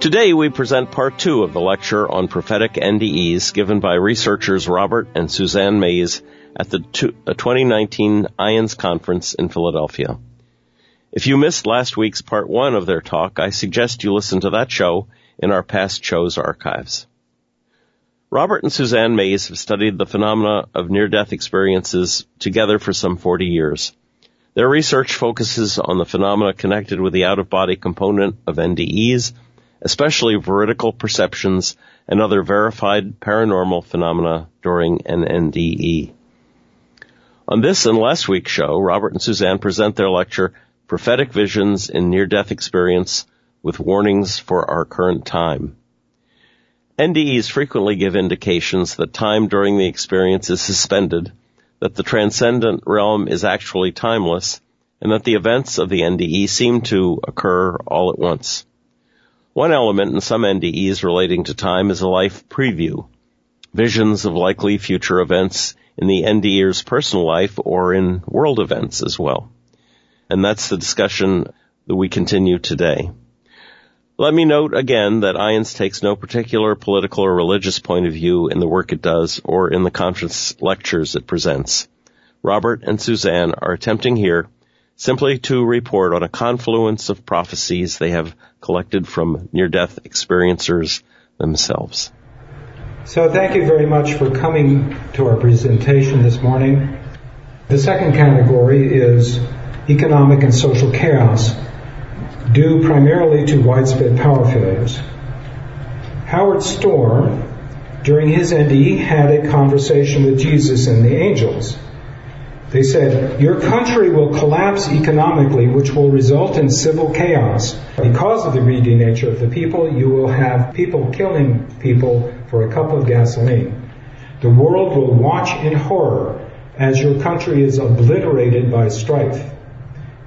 Today we present part two of the lecture on prophetic NDEs given by researchers Robert and Suzanne Mays at the 2019 uh, IANDS conference in Philadelphia. If you missed last week's part one of their talk, I suggest you listen to that show in our past shows archives. Robert and Suzanne Mays have studied the phenomena of near-death experiences together for some 40 years. Their research focuses on the phenomena connected with the out-of-body component of NDEs especially veridical perceptions and other verified paranormal phenomena during an NDE. On this and last week's show, Robert and Suzanne present their lecture, Prophetic Visions in Near-Death Experience with Warnings for Our Current Time. NDEs frequently give indications that time during the experience is suspended, that the transcendent realm is actually timeless, and that the events of the NDE seem to occur all at once. One element in some NDEs relating to time is a life preview, visions of likely future events in the NDEr's personal life or in world events as well. And that's the discussion that we continue today. Let me note again that IANDS takes no particular political or religious point of view in the work it does or in the conference lectures it presents. Robert and Suzanne are attempting here simply to report on a confluence of prophecies they have collected from near-death experiencers themselves. So thank you very much for coming to our presentation this morning. The second category is economic and social chaos due primarily to widespread power failures. Howard Storm, during his NDE, had a conversation with Jesus and the angels. They said, Your country will collapse economically, which will result in civil chaos. Because of the greedy nature of the people, you will have people killing people for a cup of gasoline. The world will watch in horror as your country is obliterated by strife.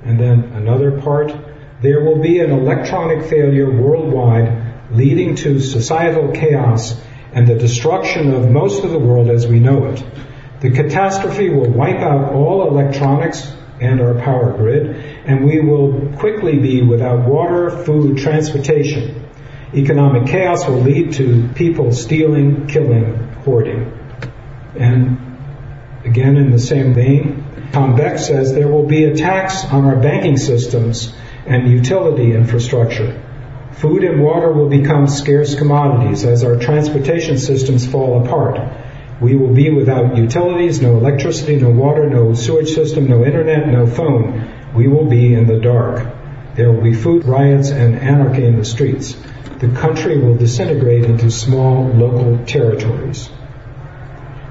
And then another part, there will be an electronic failure worldwide leading to societal chaos and the destruction of most of the world as we know it. The catastrophe will wipe out all electronics and our power grid, and we will quickly be without water, food, transportation. Economic chaos will lead to people stealing, killing, hoarding. And again, in the same vein, Tom Beck says there will be attacks on our banking systems and utility infrastructure. Food and water will become scarce commodities as our transportation systems fall apart. We will be without utilities, no electricity, no water, no sewage system, no internet, no phone. We will be in the dark. There will be food riots and anarchy in the streets. The country will disintegrate into small local territories.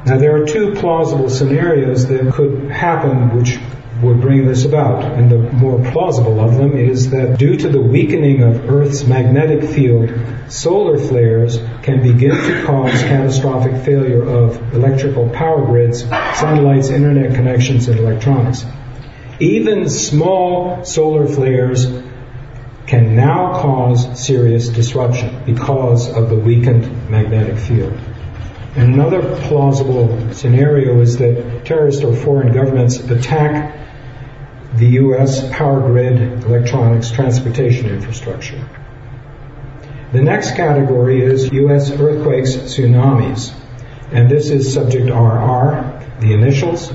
Now there are two plausible scenarios that could happen which would bring this about. And the more plausible of them is that due to the weakening of Earth's magnetic field, solar flares can begin to cause catastrophic failure of electrical power grids, satellites, internet connections, and electronics. Even small solar flares can now cause serious disruption because of the weakened magnetic field. And another plausible scenario is that terrorist or foreign governments attack the U.S. power grid, electronics, transportation infrastructure. The next category is U.S. earthquakes, tsunamis. And this is subject RR, the initials.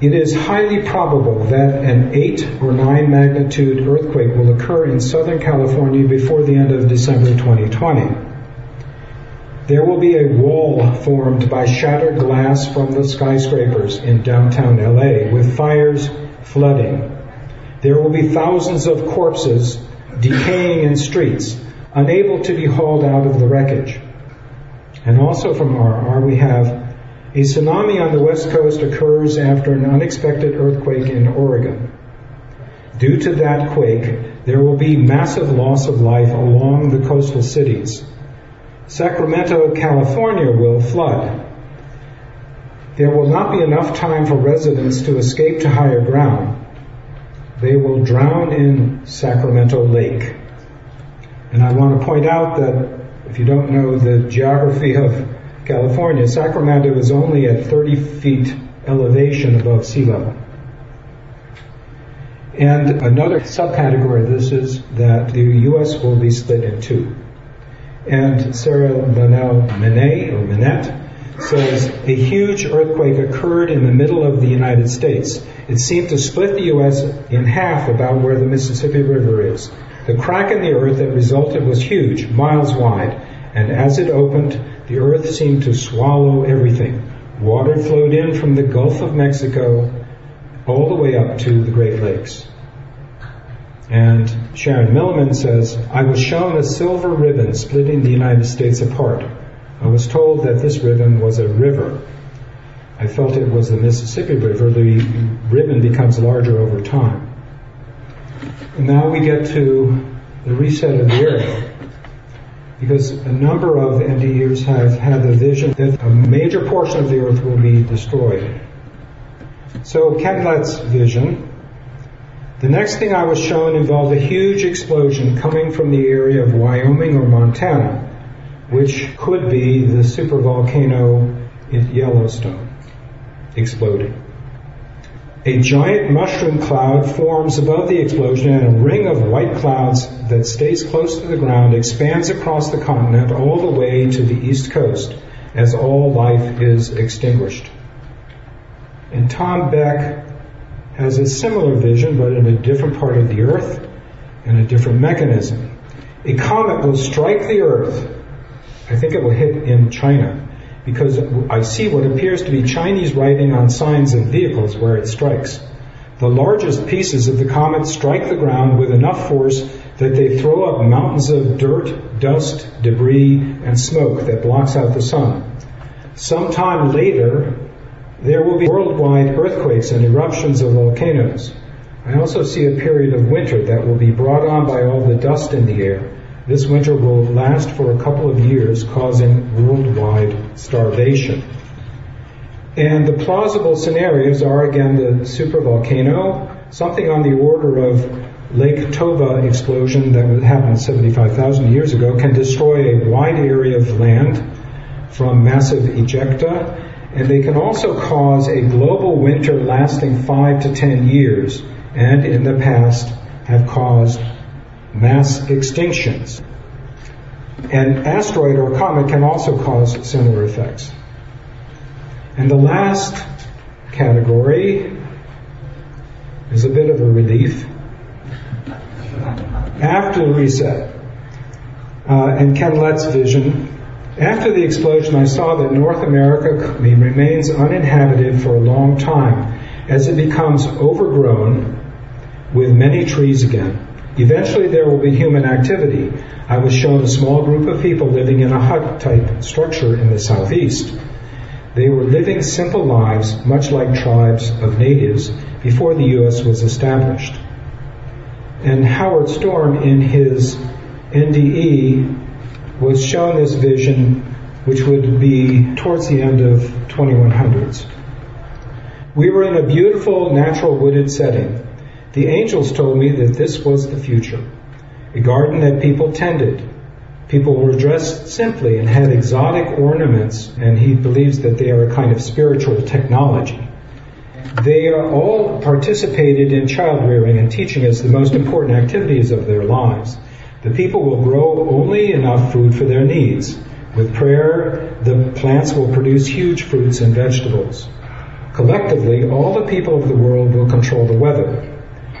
It is highly probable that an 8 or 9 magnitude earthquake will occur in Southern California before the end of December 2020. There will be a wall formed by shattered glass from the skyscrapers in downtown LA with fires, flooding. There will be thousands of corpses decaying in streets, unable to be hauled out of the wreckage. And also from RR, we have a tsunami on the west coast occurs after an unexpected earthquake in Oregon. Due to that quake, there will be massive loss of life along the coastal cities. Sacramento, California will flood. There will not be enough time for residents to escape to higher ground. They will drown in Sacramento Lake. And I want to point out that if you don't know the geography of California, Sacramento is only at 30 feet elevation above sea level. And another subcategory of this is that the U.S. will be split in two. And Sarah Linnell Minet, or Minette, says a huge earthquake occurred in the middle of the United States. It seemed to split the U.S. in half about where the Mississippi River is. The crack in the earth that resulted was huge, miles wide, and as it opened, the earth seemed to swallow everything. Water flowed in from the Gulf of Mexico all the way up to the Great Lakes. And Sharon Milliman says, I was shown a silver ribbon splitting the United States apart. I was told that this ribbon was a river. I felt it was the Mississippi River. The ribbon becomes larger over time. And now we get to the reset of the earth. Because a number of NDEers have had the vision that a major portion of the earth will be destroyed. So Ken Lett's vision the next thing I was shown involved a huge explosion coming from the area of Wyoming or Montana, which could be the supervolcano in Yellowstone exploding. A giant mushroom cloud forms above the explosion and a ring of white clouds that stays close to the ground expands across the continent all the way to the east coast as all life is extinguished. And Tom Beck has a similar vision, but in a different part of the earth and a different mechanism. A comet will strike the earth. I think it will hit in China because I see what appears to be Chinese writing on signs of vehicles where it strikes. The largest pieces of the comet strike the ground with enough force that they throw up mountains of dirt, dust, debris, and smoke that blocks out the sun. Sometime later, there will be worldwide earthquakes and eruptions of volcanoes. I also see a period of winter that will be brought on by all the dust in the air. This winter will last for a couple of years, causing worldwide starvation. And the plausible scenarios are again the supervolcano, something on the order of Lake Toba explosion that happened 75,000 years ago can destroy a wide area of land from massive ejecta and they can also cause a global winter lasting five to ten years, and in the past have caused mass extinctions. An asteroid or comet can also cause similar effects. And the last category is a bit of a relief. After the reset, uh, and Ken Lett's vision after the explosion, I saw that North America remains uninhabited for a long time as it becomes overgrown with many trees again. Eventually, there will be human activity. I was shown a small group of people living in a hut type structure in the southeast. They were living simple lives, much like tribes of natives, before the U.S. was established. And Howard Storm, in his NDE, was shown this vision, which would be towards the end of 2100s. We were in a beautiful natural wooded setting. The angels told me that this was the future. A garden that people tended. People were dressed simply and had exotic ornaments, and he believes that they are a kind of spiritual technology. They are all participated in child rearing and teaching us the most important activities of their lives. The people will grow only enough food for their needs. With prayer, the plants will produce huge fruits and vegetables. Collectively, all the people of the world will control the weather.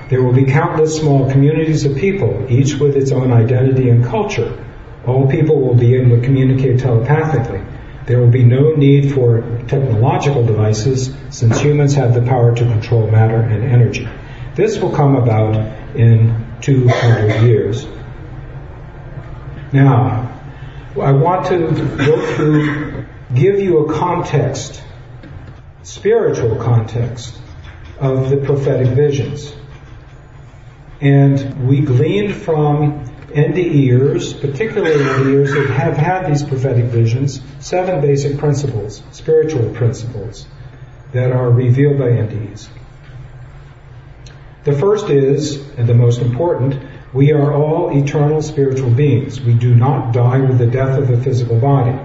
There will be countless small communities of people, each with its own identity and culture. All people will be able to communicate telepathically. There will be no need for technological devices since humans have the power to control matter and energy. This will come about in 200 years. Now, I want to go through, give you a context, spiritual context of the prophetic visions. And we gleaned from NDEers, particularly NDEers that have had these prophetic visions, seven basic principles, spiritual principles. that are revealed by NDEs. The first is, and the most important, we are all eternal spiritual beings. We do not die with the death of the physical body.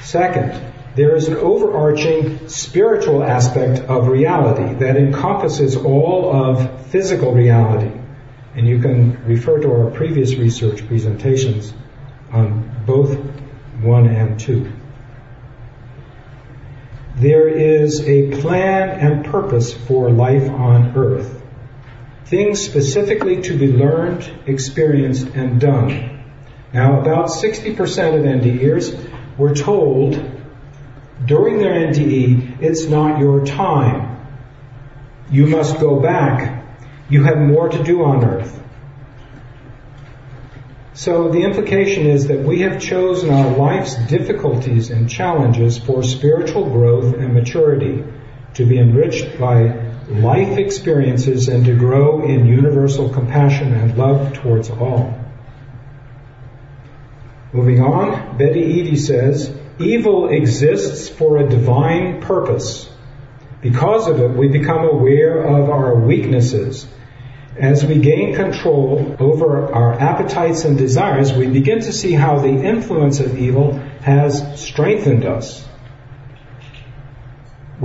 Second, there is an overarching spiritual aspect of reality that encompasses all of physical reality. And you can refer to our previous research presentations on both 1 and 2. There is a plan and purpose for life on earth. Things specifically to be learned, experienced, and done. Now, about 60% of NDEers were told during their NDE, it's not your time. You must go back. You have more to do on earth. So the implication is that we have chosen our life's difficulties and challenges for spiritual growth and maturity, to be enriched by life experiences and to grow in universal compassion and love towards all. Moving on, Betty Eadie says, evil exists for a divine purpose. Because of it, we become aware of our weaknesses as we gain control over our appetites and desires, we begin to see how the influence of evil has strengthened us.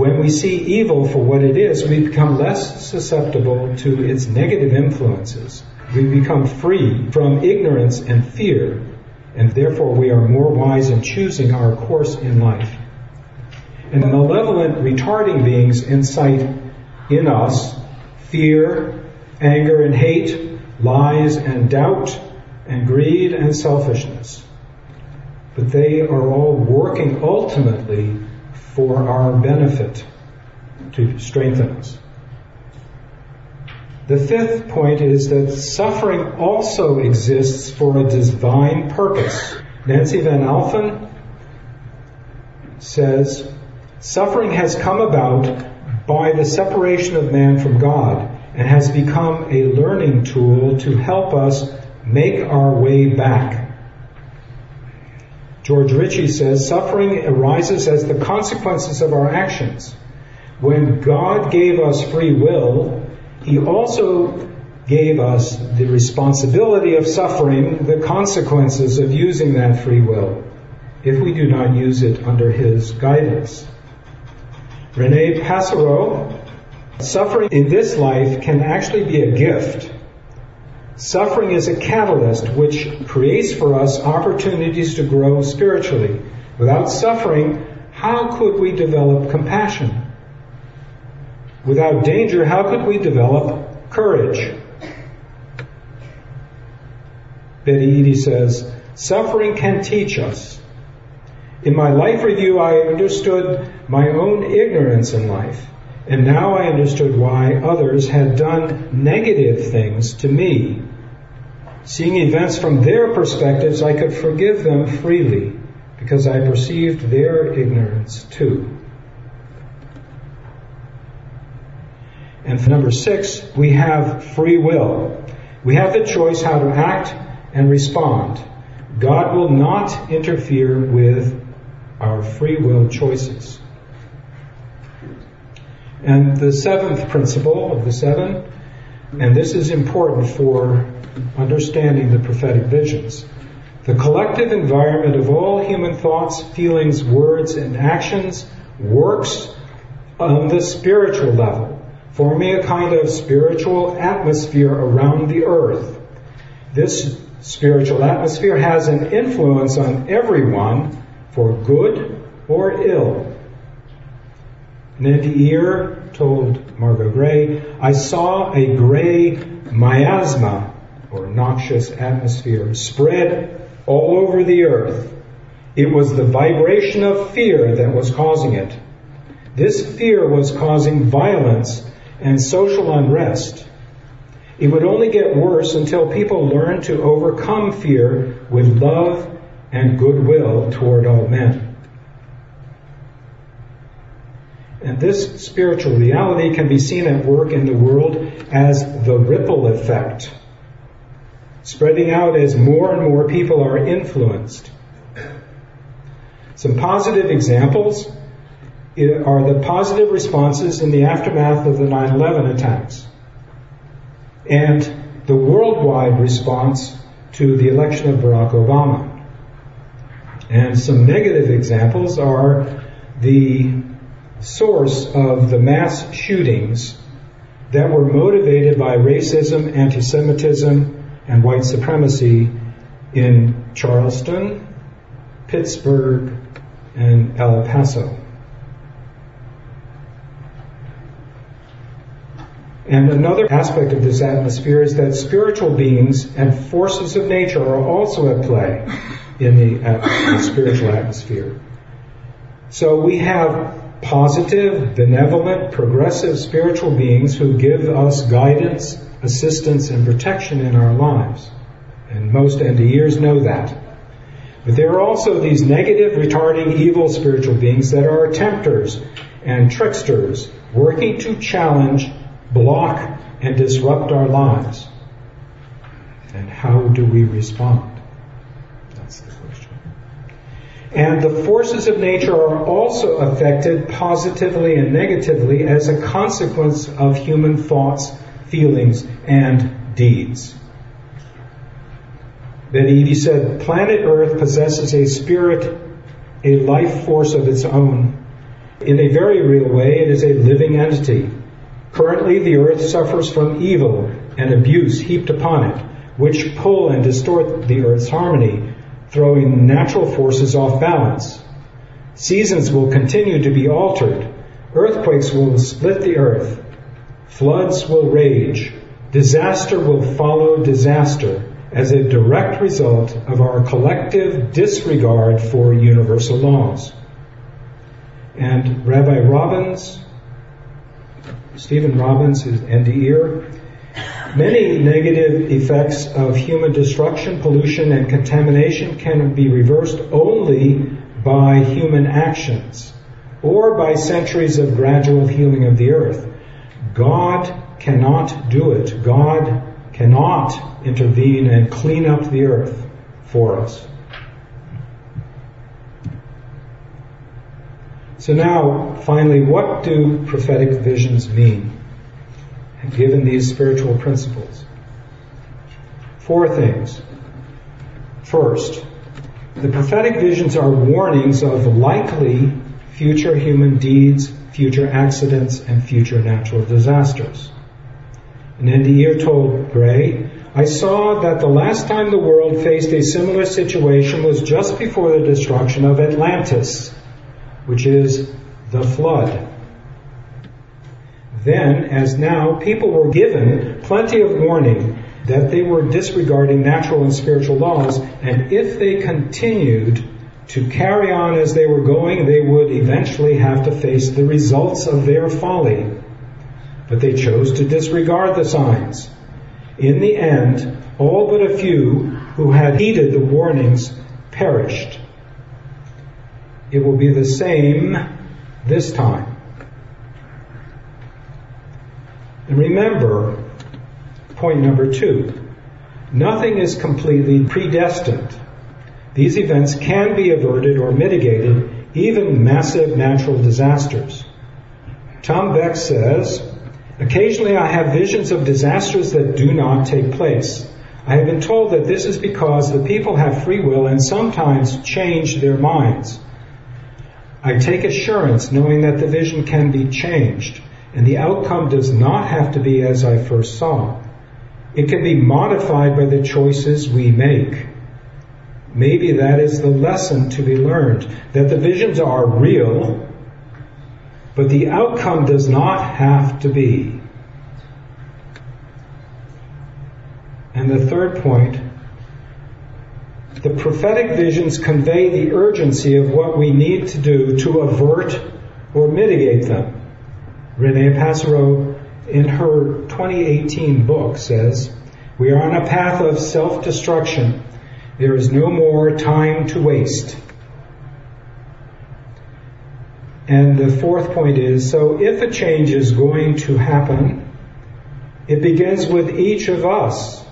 When we see evil for what it is, we become less susceptible to its negative influences. We become free from ignorance and fear, and therefore we are more wise in choosing our course in life. And the malevolent, retarding beings incite in us fear, anger and hate, lies and doubt, and greed and selfishness. But they are all working ultimately for our benefit to strengthen us. The fifth point is that suffering also exists for a divine purpose. Nancy Van Alphen says, suffering has come about by the separation of man from God and has become a learning tool to help us make our way back. George Ritchie says suffering arises as the consequences of our actions. When God gave us free will, He also gave us the responsibility of suffering the consequences of using that free will if we do not use it under His guidance. Rene Passereau Suffering in this life can actually be a gift. Suffering is a catalyst which creates for us opportunities to grow spiritually. Without suffering, how could we develop compassion? Without danger, how could we develop courage? Betty Eadie says, suffering can teach us. In my life review, I understood my own ignorance in life. And now I understood why others had done negative things to me. Seeing events from their perspectives, I could forgive them freely because I perceived their ignorance too. And for number six, we have free will. We have the choice how to act and respond. God will not interfere with our free will choices. And the seventh principle of the seven, and this is important for understanding the prophetic visions. The collective environment of all human thoughts, feelings, words, and actions works on the spiritual level, forming a kind of spiritual atmosphere around the earth. This spiritual atmosphere has an influence on everyone for good or ill. NDEer told Margot Grey, I saw a gray miasma, or noxious atmosphere, spread all over the earth. It was the vibration of fear that was causing it. This fear was causing violence and social unrest. It would only get worse until people learned to overcome fear with love and goodwill toward all men. And this spiritual reality can be seen at work in the world as the ripple effect, spreading out as more and more people are influenced. Some positive examples eh, are the positive responses in the aftermath of the 9-11 attacks and the worldwide response to the election of Barack Obama. And some negative examples are the source of the mass shootings that were motivated by racism, anti-Semitism, and white supremacy in Charleston, Pittsburgh, and El Paso. And another aspect of this atmosphere is that spiritual beings and forces of nature are also at play in the, the spiritual atmosphere. So we have positive, benevolent, progressive spiritual beings who give us guidance, assistance, and protection in our lives. And most NDErs know that. But there are also these negative, retarding, evil spiritual beings that are tempters and tricksters, working to challenge, block, and disrupt our lives. And how do we respond? That's the. And the forces of nature are also affected positively and negatively as a consequence of human thoughts, feelings, and deeds. Betty Eadie said, planet Earth possesses a spirit, a life force of its own. In a very real way, it is a living entity. Currently, the Earth suffers from evil and abuse heaped upon it, which pull and distort the Earth's harmony throwing natural forces off balance. Seasons will continue to be altered. Earthquakes will split the earth. Floods will rage. Disaster will follow disaster as a direct result of our collective disregard for universal laws. And Rabbi Robbins, Stephen Robbins, who's NDEer, Many negative effects of human destruction, pollution, and contamination can be reversed only by human actions or by centuries of gradual healing of the earth. God cannot do it. God cannot intervene and clean up the earth for us. So now, finally, what do prophetic visions mean? Given these spiritual principles? Four things. First, the prophetic visions are warnings of likely future human deeds, future accidents, and future natural disasters. And NDEer told Grey, I saw that the last time the world faced a similar situation was just before the destruction of Atlantis, which is the flood. Then, as now, people were given plenty of warning that they were disregarding natural and spiritual laws, and if they continued to carry on as they were going, they would eventually have to face the results of their folly. But they chose to disregard the signs. In the end, all but a few who had heeded the warnings perished. It will be the same this time. And remember, point number two, nothing is completely predestined. These events can be averted or mitigated, even massive natural disasters. Tom Beck says, Occasionally I have visions of disasters that do not take place. I have been told that this is because the people have free will and sometimes change their minds. I take assurance knowing that the vision can be changed and the outcome does not have to be as I first saw. It can be modified by the choices we make. Maybe that is the lesson to be learned, that the visions are real, but the outcome does not have to be. And the third point, the prophetic visions convey the urgency of what we need to do to avert or mitigate them. Renee Passereau, in her 2018 book, says, We are on a path of self destruction. There is no more time to waste. And the fourth point is so if a change is going to happen, it begins with each of us.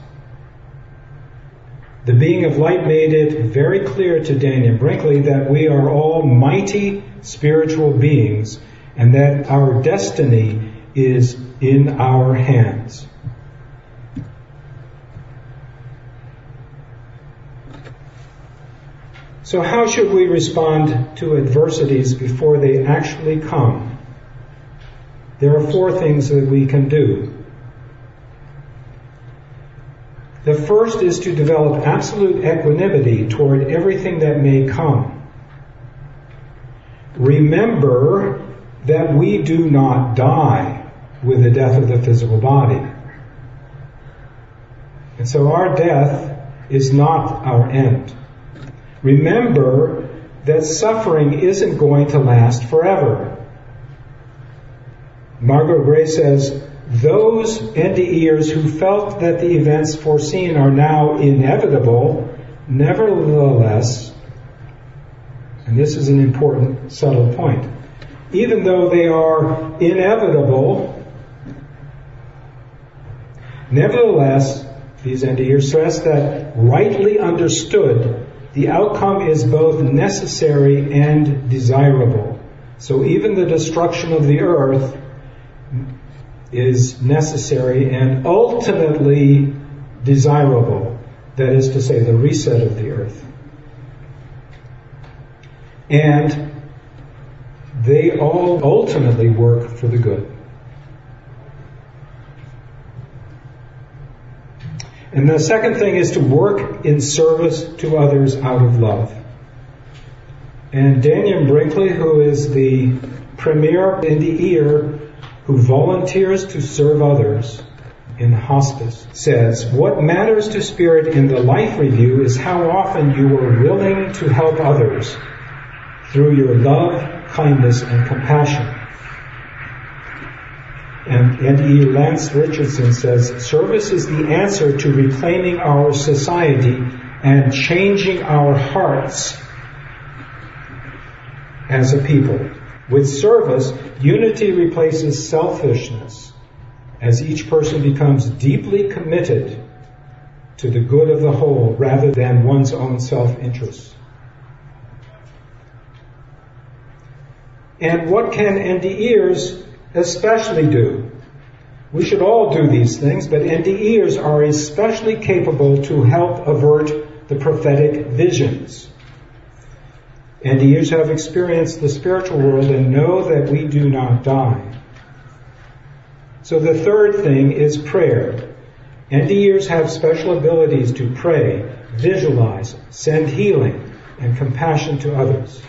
The being of light made it very clear to Dannion Brinkley that we are all mighty spiritual beings and that our destiny is in our hands. So, how should we respond to adversities before they actually come? There are four things that we can do. The first is to develop absolute equanimity toward everything that may come. Remember that we do not die with the death of the physical body. And so our death is not our end. Remember that suffering isn't going to last forever. Margot Grey says, those NDEers who felt that the events foreseen are now inevitable, nevertheless, and this is an important subtle point, even though they are inevitable, nevertheless, these NDEers stress that rightly understood, the outcome is both necessary and desirable. So even the destruction of the earth is necessary and ultimately desirable. That is to say, the reset of the earth. And they all ultimately work for the good. And the second thing is to work in service to others out of love. And Dannion Brinkley, who is the premier NDEer who volunteers to serve others in hospice, says, What matters to Spirit in the life review is how often you are willing to help others through your love, kindness, and compassion. And NDE Lance Richardson says, service is the answer to reclaiming our society and changing our hearts as a people. With service, unity replaces selfishness as each person becomes deeply committed to the good of the whole rather than one's own self-interest. And what can NDEers especially do. We should all do these things, but NDEers are especially capable to help avert the prophetic visions. NDEers have experienced the spiritual world and know that we do not die. So the third thing is prayer. NDEers have special abilities to pray, visualize, send healing and compassion to others.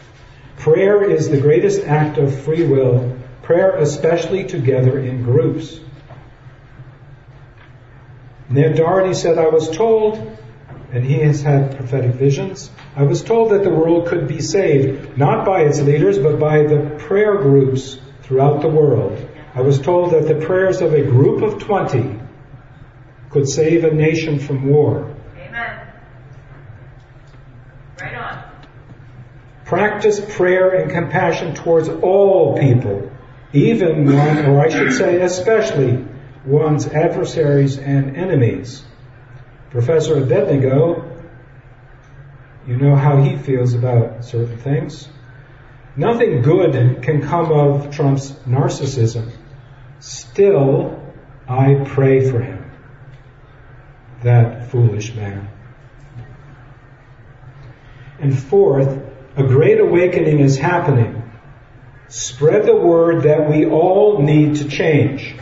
Prayer is the greatest act of free will prayer especially together in groups. Ned Dougherty said, I was told, and he has had prophetic visions, I was told that the world could be saved, not by its leaders, but by the prayer groups throughout the world. I was told that the prayers of a group of 20 could save a nation from war. Practice prayer and compassion towards all people, even one, or I should say especially, one's adversaries and enemies. Professor Abednego, you know how he feels about certain things. Nothing good can come of Trump's narcissism. Still, I pray for him. That foolish man. And fourth, a great awakening is happening Spread the word that we all need to change.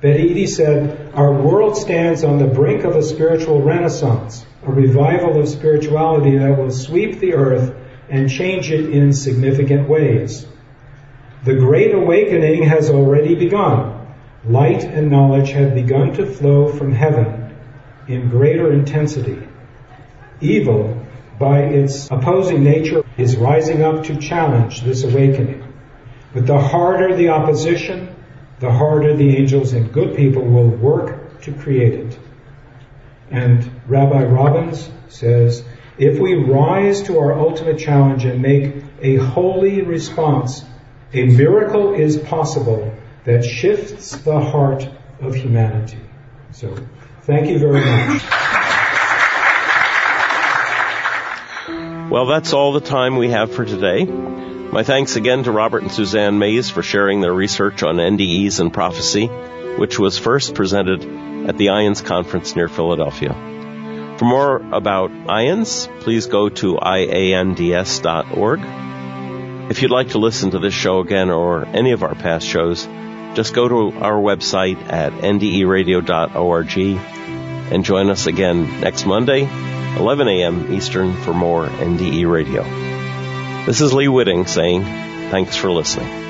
Betty Eadie said, Our world stands on the brink of a spiritual renaissance, a revival of spirituality that will sweep the earth and change it in significant ways. The Great Awakening has already begun. Light and knowledge have begun to flow from heaven in greater intensity. Evil by its opposing nature, is rising up to challenge this awakening. But the harder the opposition, the harder the angels and good people will work to create it. And Rabbi Robbins says, if we rise to our ultimate challenge and make a holy response, a miracle is possible that shifts the heart of humanity. So, thank you very much. Well, that's all the time we have for today. My thanks again to Robert and Suzanne Mays for sharing their research on NDEs and prophecy, which was first presented at the IANDS conference near Philadelphia. For more about IANDS, please go to iands.org. If you'd like to listen to this show again or any of our past shows, just go to our website at nderadio.org and join us again next Monday, 11 a.m. Eastern for more NDE Radio. This is Lee Witting saying thanks for listening.